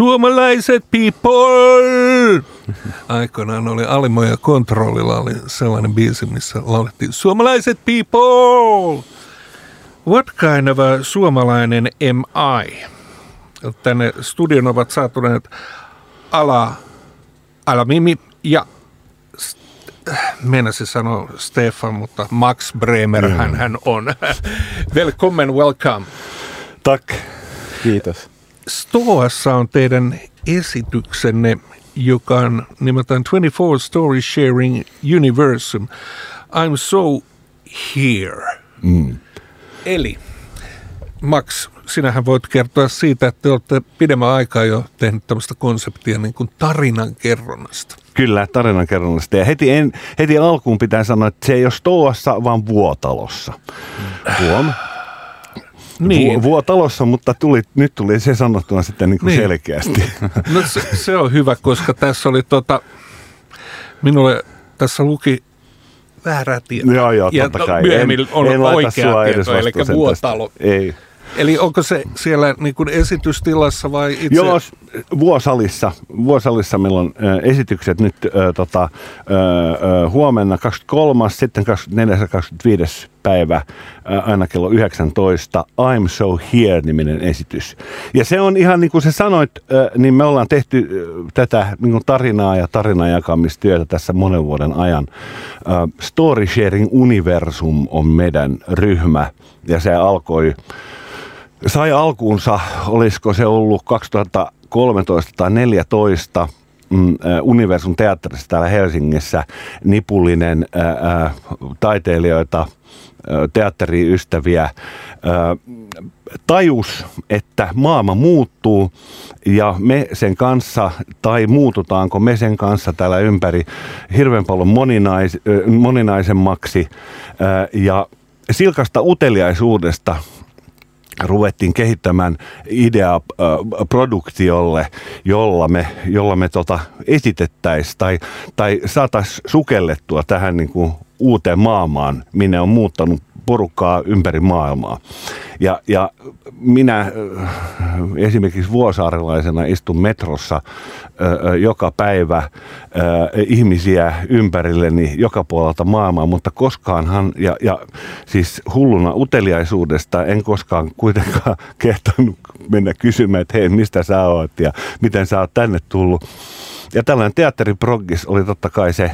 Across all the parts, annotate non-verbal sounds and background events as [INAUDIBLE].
Suomalaiset people! Aikoinaan oli Alimo ja Kontrollilla oli sellainen biisi, missä laulettiin Suomalaiset people! What kind of a suomalainen am I? Tänne studion ovat saatuneet Ala, Ala Mimi ja meinasin sanoa Stefan, mutta Max Bremer mm. hän, hän on. [LAUGHS] Welcome, welcome. Tack, kiitos. Stoassa on teidän esityksenne, joka on nimeltään 24 Story Sharing Universum. I'm so here. Mm. Eli Max, sinähän voit kertoa siitä, että te olette pidemmän aikaa jo tehnyt tämmöistä konseptia niin kuin tarinan kerronnasta. Kyllä, tarinan kerronnasta. Ja heti, en, heti alkuun pitää sanoa, että se ei ole Stoassa, vaan Vuotalossa. Huom. Niin. Vuotalossa, mutta tuli, nyt tuli se sanottuna sitten niin kuin niin. selkeästi. No se, se on hyvä, koska tässä oli tota, minulle tässä luki väärää tietoa. Joo, joo, totta ja kai. Myöhemmin on en oikea tieto, eli vuotalo. Ei. Eli onko se siellä niin kuin esitystilassa vai itse? Joo, Vuosalissa. Vuosalissa meillä on esitykset nyt äh, tota, äh, huomenna 23. sitten 24. 25. päivä aina kello 19. I'm So Here-niminen esitys. Ja se on ihan niin kuin sä sanoit, niin me ollaan tehty tätä niin kuin tarinaa ja tarinan jakamistyötä tässä monen vuoden ajan. Story Sharing Universum on meidän ryhmä ja se alkoi sai alkuunsa, olisiko se ollut 2013 tai 2014, mm, Universum teatterissa täällä Helsingissä nipullinen ää, taiteilijoita, teatteriystäviä tajus, että maailma muuttuu ja me sen kanssa, tai muututaanko me sen kanssa täällä ympäri hirveän paljon moninais, moninaisemmaksi ja silkasta uteliaisuudesta ruvettiin kehittämään idea äh, produktiolle, jolla me, jolla me tota esitettäisiin tai, tai saataisiin sukellettua tähän niin kuin uuteen maailmaan, minne on muuttanut porukkaa ympäri maailmaa. Ja, ja minä äh, esimerkiksi vuosaarelaisena istun metrossa äh, joka päivä äh, ihmisiä ympärilleni joka puolelta maailmaa, mutta koskaanhan, ja, ja siis hulluna uteliaisuudesta en koskaan kuitenkaan [LAUGHS] kehtannut mennä kysymään, että hei, mistä sä oot ja miten sä oot tänne tullut. Ja tällainen teatteriproggis oli totta kai se,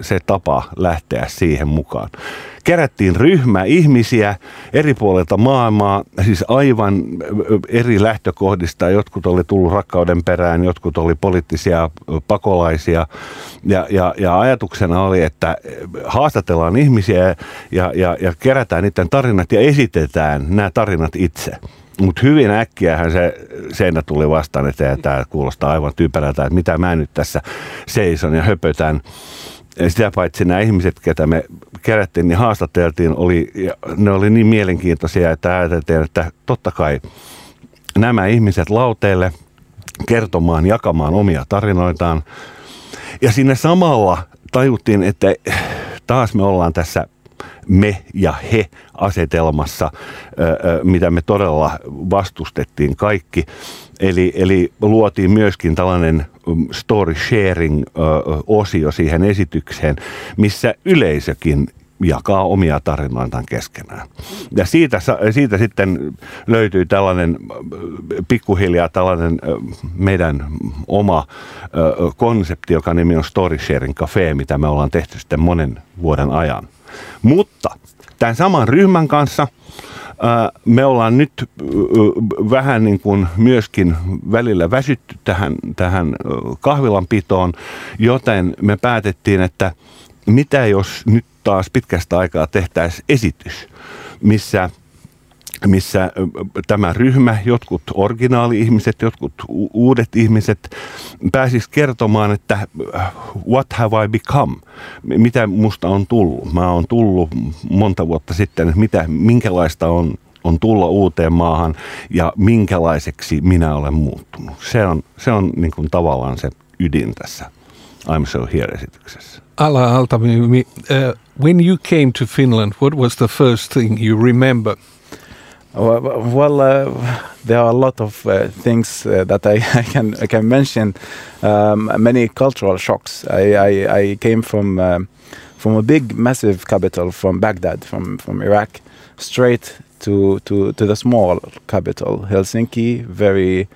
se tapa lähteä siihen mukaan. Kerättiin ryhmä ihmisiä eri puolilta maailmaa, siis aivan eri lähtökohdista. Jotkut oli tullut rakkauden perään, jotkut oli poliittisia pakolaisia. Ja, ja, ja ajatuksena oli, että haastatellaan ihmisiä ja, ja, ja kerätään niiden tarinat ja esitetään nämä tarinat itse. Mutta hyvin äkkiähän se seinä tuli vastaan, että tämä kuulostaa aivan typerältä, että mitä mä nyt tässä seison ja höpötän. Sitä paitsi nämä ihmiset, ketä me kerättiin, niin haastateltiin, oli, ja ne oli niin mielenkiintoisia, että ajateltiin, että totta kai nämä ihmiset lauteille kertomaan, jakamaan omia tarinoitaan. Ja sinne samalla tajuttiin, että taas me ollaan tässä me ja he asetelmassa, mitä me todella vastustettiin kaikki. Eli, eli luotiin myöskin tällainen um, story sharing-osio siihen esitykseen, missä yleisökin jakaa omia tarinoitaan keskenään. Ja siitä, siitä sitten löytyy tällainen pikkuhiljaa tällainen meidän oma konsepti, joka nimi on Story Sharing Cafe, mitä me ollaan tehty sitten monen vuoden ajan. Mutta tämän saman ryhmän kanssa me ollaan nyt vähän niin kuin myöskin välillä väsytty tähän, tähän kahvilanpitoon, joten me päätettiin, että mitä jos nyt taas pitkästä aikaa tehtäisiin esitys, missä missä tämä ryhmä, jotkut originaali-ihmiset, jotkut uudet ihmiset pääsis kertomaan, että what have I become, mitä musta on tullut. Mä oon tullut monta vuotta sitten, mitä, minkälaista on, on tulla uuteen maahan ja minkälaiseksi minä olen muuttunut. Se on, se on niin kuin tavallaan se ydin tässä I'm So Here-esityksessä. Ala Altamimi, uh, when you came to Finland, what was the first thing you remember? Well, uh, there are a lot of uh, things uh, that I, [LAUGHS] I, can I can mention. Um, many cultural shocks. I, I, I came from um, from a big, massive capital from Baghdad, from from Iraq, straight to to to the small capital, Helsinki. Very,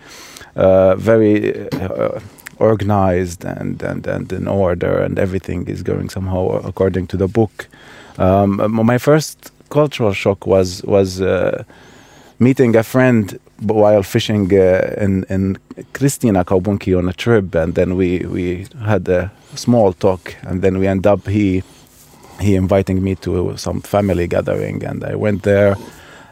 uh, very. Uh, organized and, and, and in order and everything is going somehow according to the book. Um, my first cultural shock was was uh, meeting a friend while fishing uh, in in Kristiinankaupunki on a trip, and then we we had a small talk, and then we end up he he inviting me to some family gathering, and I went there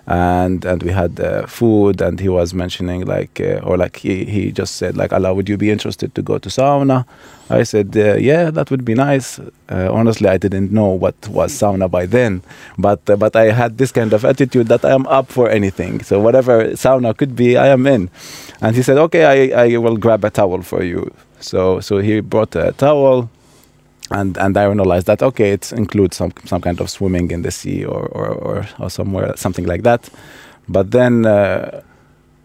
and and we had uh, food and he was mentioning like uh, or like he, he just said like Ala would you be interested to go to sauna? I said uh, yeah that would be nice. Uh, honestly I didn't know what was sauna by then but uh, but I had this kind of attitude that I am up for anything. So whatever sauna could be I am in. And he said okay I, I will grab a towel for you. So so he brought a towel and and I realized that okay, it includes some some kind of swimming in the sea or or, or, or somewhere something like that. But then uh,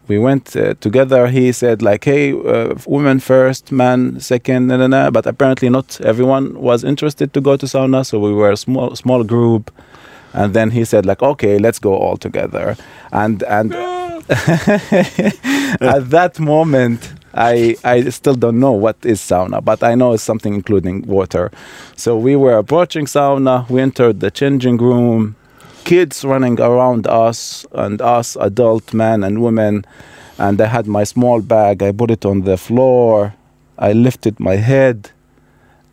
we went uh, together. He said like, hey, uh, women first, man second, nah, nah, nah. but apparently not everyone was interested to go to sauna. So we were a small small group, and then he said like, okay, let's go all together, and and. [LAUGHS] [LAUGHS] at that moment I, I still don't know what is sauna, but I know it's something including water. So we were approaching sauna, we entered the changing room, kids running around us, and us, adult men and women. And I had my small bag, I put it on the floor, I lifted my head,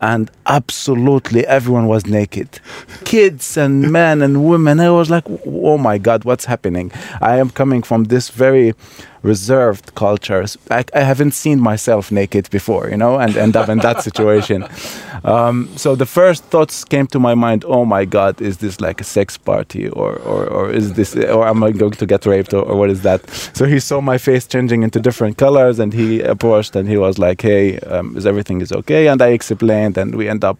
and absolutely everyone was naked kids and men and women i was like oh my god what's happening i am coming from this very reserved cultures. I, I, haven't seen myself naked before, you know, and end up in that situation. [LAUGHS] Um, so the first thoughts came to my mind: Oh my God, is this like a sex party, or or, or is this, or am I going to get raped, or, or what is that? So he saw my face changing into different colors, and he approached, and he was like, Hey, um, is everything is okay? And I explained, and we end up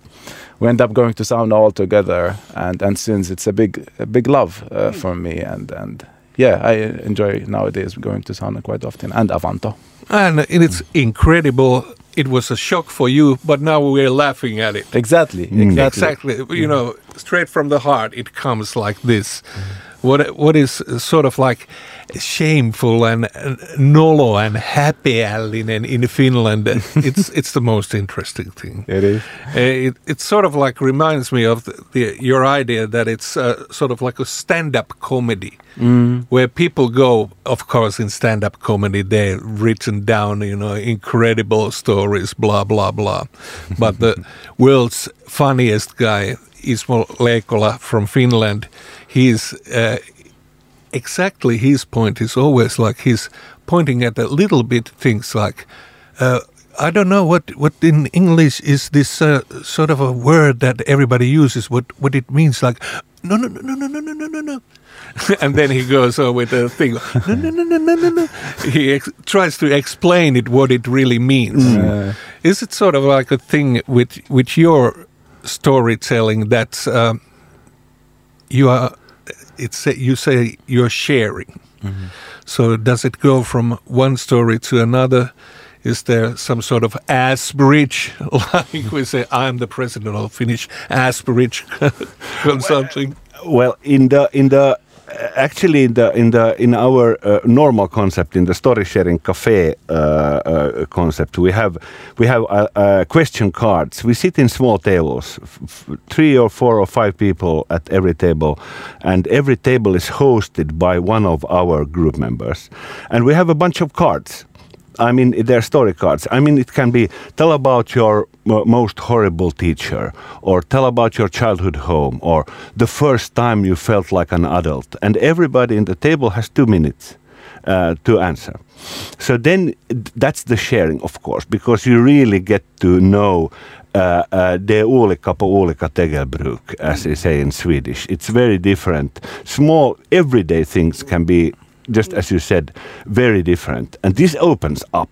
we end up going to sauna all together and and since it's a big a big love uh, for me and and yeah, I enjoy nowadays going to sauna quite often and Avanto. And it's incredible. It was a shock for you, but now we're laughing at it. Exactly, mm. exactly. Exactly. You know, straight from the heart, it comes like this. Mm. What what is sort of like shameful and nolo and häpeällinen in Finland. [LAUGHS] it's it's the most interesting thing. It is. Uh, it, it sort of like reminds me of the, the, your idea that it's uh, sort of like a stand-up comedy, mm. where people go. Of course, in stand-up comedy, they're written down, you know, incredible stories, blah blah blah. [LAUGHS] but the world's funniest guy, Ismo Leikola from Finland, he's uh, exactly his point is always like he's pointing at a little bit things like uh, I don't know what what in English is this uh, sort of a word that everybody uses what what it means like no no no no no no no no no and then he goes on with a thing no no no no no no no he ex- tries to explain it what it really means mm. is it sort of like a thing with with your storytelling that uh, you are it's you say you're sharing. Mm-hmm. So does it go from one story to another? Is there some sort of Asbridge, [LAUGHS] like we say, I'm the president of Finnish Asbridge consulting? [LAUGHS] Well, well, in the in the actually in the in the in our uh, normal concept in the story sharing cafe uh, uh, concept we have we have question cards. We sit in small tables three or four or five people at every table and every table is hosted by one of our group members. And we have a bunch of cards. I mean, they're story cards. I mean, it can be tell about your most horrible teacher, or tell about your childhood home, or the first time you felt like an adult. And everybody in the table has two minutes uh, to answer. So then that's the sharing, of course, because you really get to know uh, uh, olika på olika tegelbruk, as they say in Swedish. It's very different. Small everyday things can be just as you said, very different. And this opens up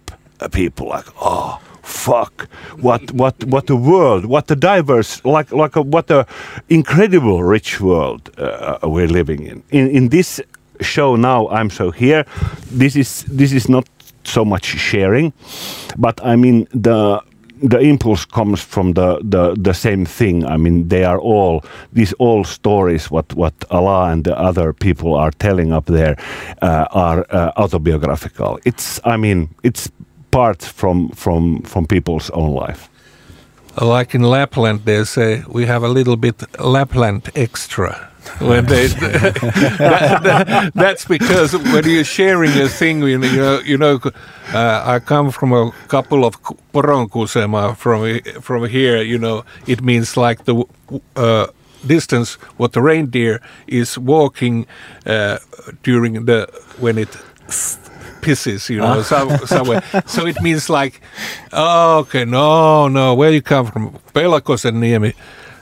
people like, oh, fuck what what what a world what a diverse like like a, what a incredible rich world uh, we're living in in in this show now I'm so here. This is this is not so much sharing, but I mean the the impulse comes from the, the the same thing. I mean, they are all these all stories what what Ala and the other people are telling up there uh, are uh, autobiographical. It's I mean it's parts from from from people's own life. Like in Lapland, they say we have a little bit Lapland extra. [LAUGHS] When they, that, [LAUGHS] that, that's because when you're sharing a thing, you know, you know, uh, I come from a couple of poronkusema from from here. You know, it means like the uh, distance what the reindeer is walking uh, during the when it pisses, you know, some, [LAUGHS] somewhere. So it means like, oh, okay, no, no, where you come from? Pelkosenniemi.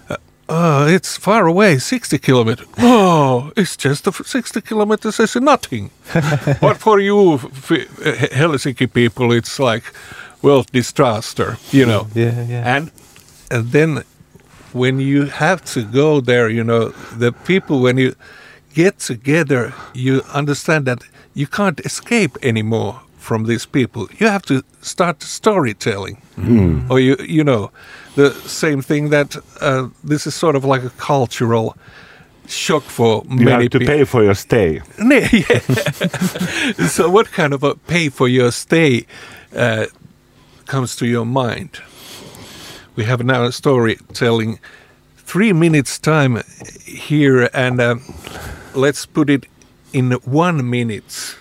Uh, uh, it's far away, 60 kilometers. Oh, it's just 60 kilometers is nothing. [LAUGHS] but for you Helsinki people, it's like, well, disaster, you know. Yeah, yeah. And, and then when you have to go there, you know, the people, when you get together, you understand that you can't escape anymore from these people. You have to start storytelling, mm. or you you know, the same thing that uh, this is sort of like a cultural shock for you many. You have to pay for your stay. [LAUGHS] yeah. [LAUGHS] so, what kind of a pay for your stay uh, comes to your mind? We have now a storytelling. Three minutes time here, and uh, let's put it in one minute,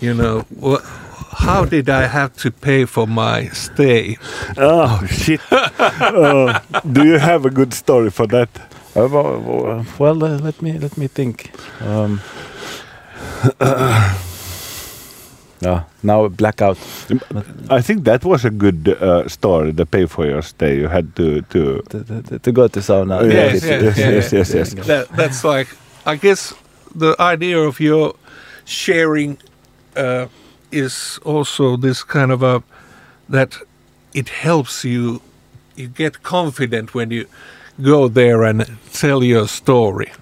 you know, how did I have to pay for my stay? Oh shit! uh, [LAUGHS] do you have a good story for that? Uh, well, well uh, let me let me think. Um, uh, [COUGHS] now blackout. I think that was a good uh, story. The pay for your stay. You had to to to, to, to go to sauna. Yes, yes, yes, yes. yes, yes, yes. That, that's like I guess the idea of your sharing uh, is also this kind of a that it helps you you get confident when you go there and tell your story.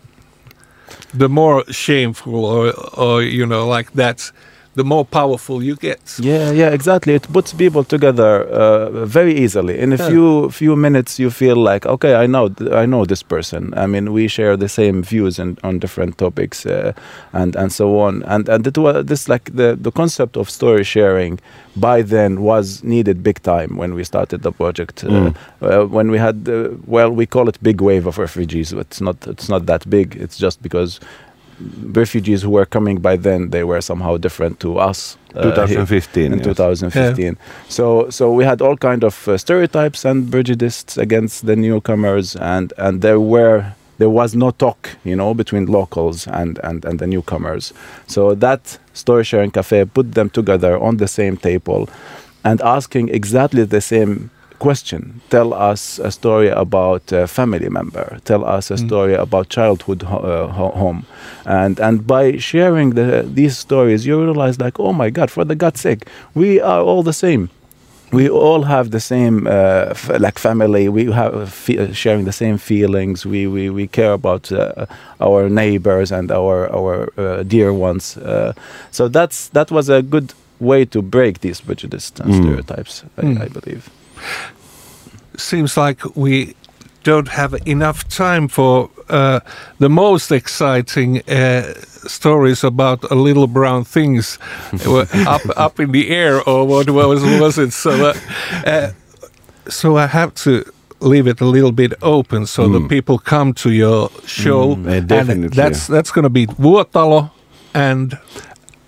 The more shameful or or you know like that the more powerful you get. Yeah, yeah, exactly. It puts people together uh, very easily. In a yeah. few few minutes, you feel like, okay, I know, I know this person. I mean, we share the same views in, on different topics, uh, and and so on. And and it was this like the the concept of story sharing by then was needed big time when we started the project. Uh, mm. Uh, when we had, uh, well, we call it big wave of refugees. It's not it's not that big. It's just because refugees who were coming by then they were somehow different to us uh, 2015 in yes. 2015 yeah. so so we had all kind of uh, stereotypes and prejudices against the newcomers and and there were there was no talk you know between locals and and and the newcomers so that story sharing cafe put them together on the same table and asking exactly the same question. Tell us a story about a family member. Tell us a mm. story about childhood ho uh, home. And and by sharing the, these stories, you realize like, oh my God, for the God's sake, we are all the same. We all have the same uh, like family. We have uh, sharing the same feelings. We we, we care about uh, our neighbors and our our uh, dear ones. Uh, so that's that was a good way to break these prejudices and mm. stereotypes. I, mm. I believe seems like we don't have enough time for uh, the most exciting uh, stories about a little brown things [LAUGHS] up up in the air or what was was it? So, uh, uh, so I have to leave it a little bit open so mm. the people come to your show. Mm, and that's that's going to be Vuotalo and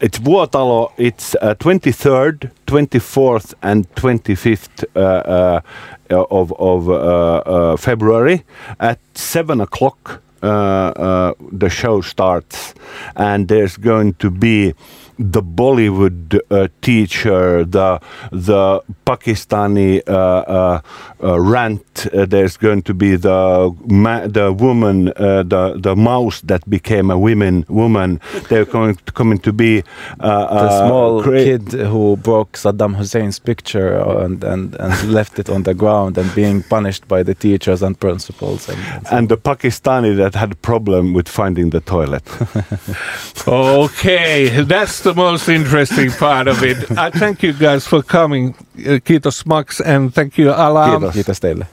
it's Vuotalo. It's uh, 23rd, 24th, and 25th uh, uh, of, of uh, uh, February at 7 o'clock. Uh, the show starts, and there's going to be the Bollywood uh, teacher, the the Pakistani uh, uh, uh, rant. Uh, there's going to be the ma- the woman, uh, the the mouse that became a women woman. They're going to, coming to be uh, the uh, small crea- kid who broke Saddam Hussein's picture and, and, and [LAUGHS] left it on the ground and being punished by the teachers and principals. And, and so and the Pakistani that had a problem with finding the toilet. [LAUGHS] Okay, that's the most interesting part of it. I thank you guys for coming. Uh, Kiitos Max and thank you Alam. Kiitos. Kiitos teille.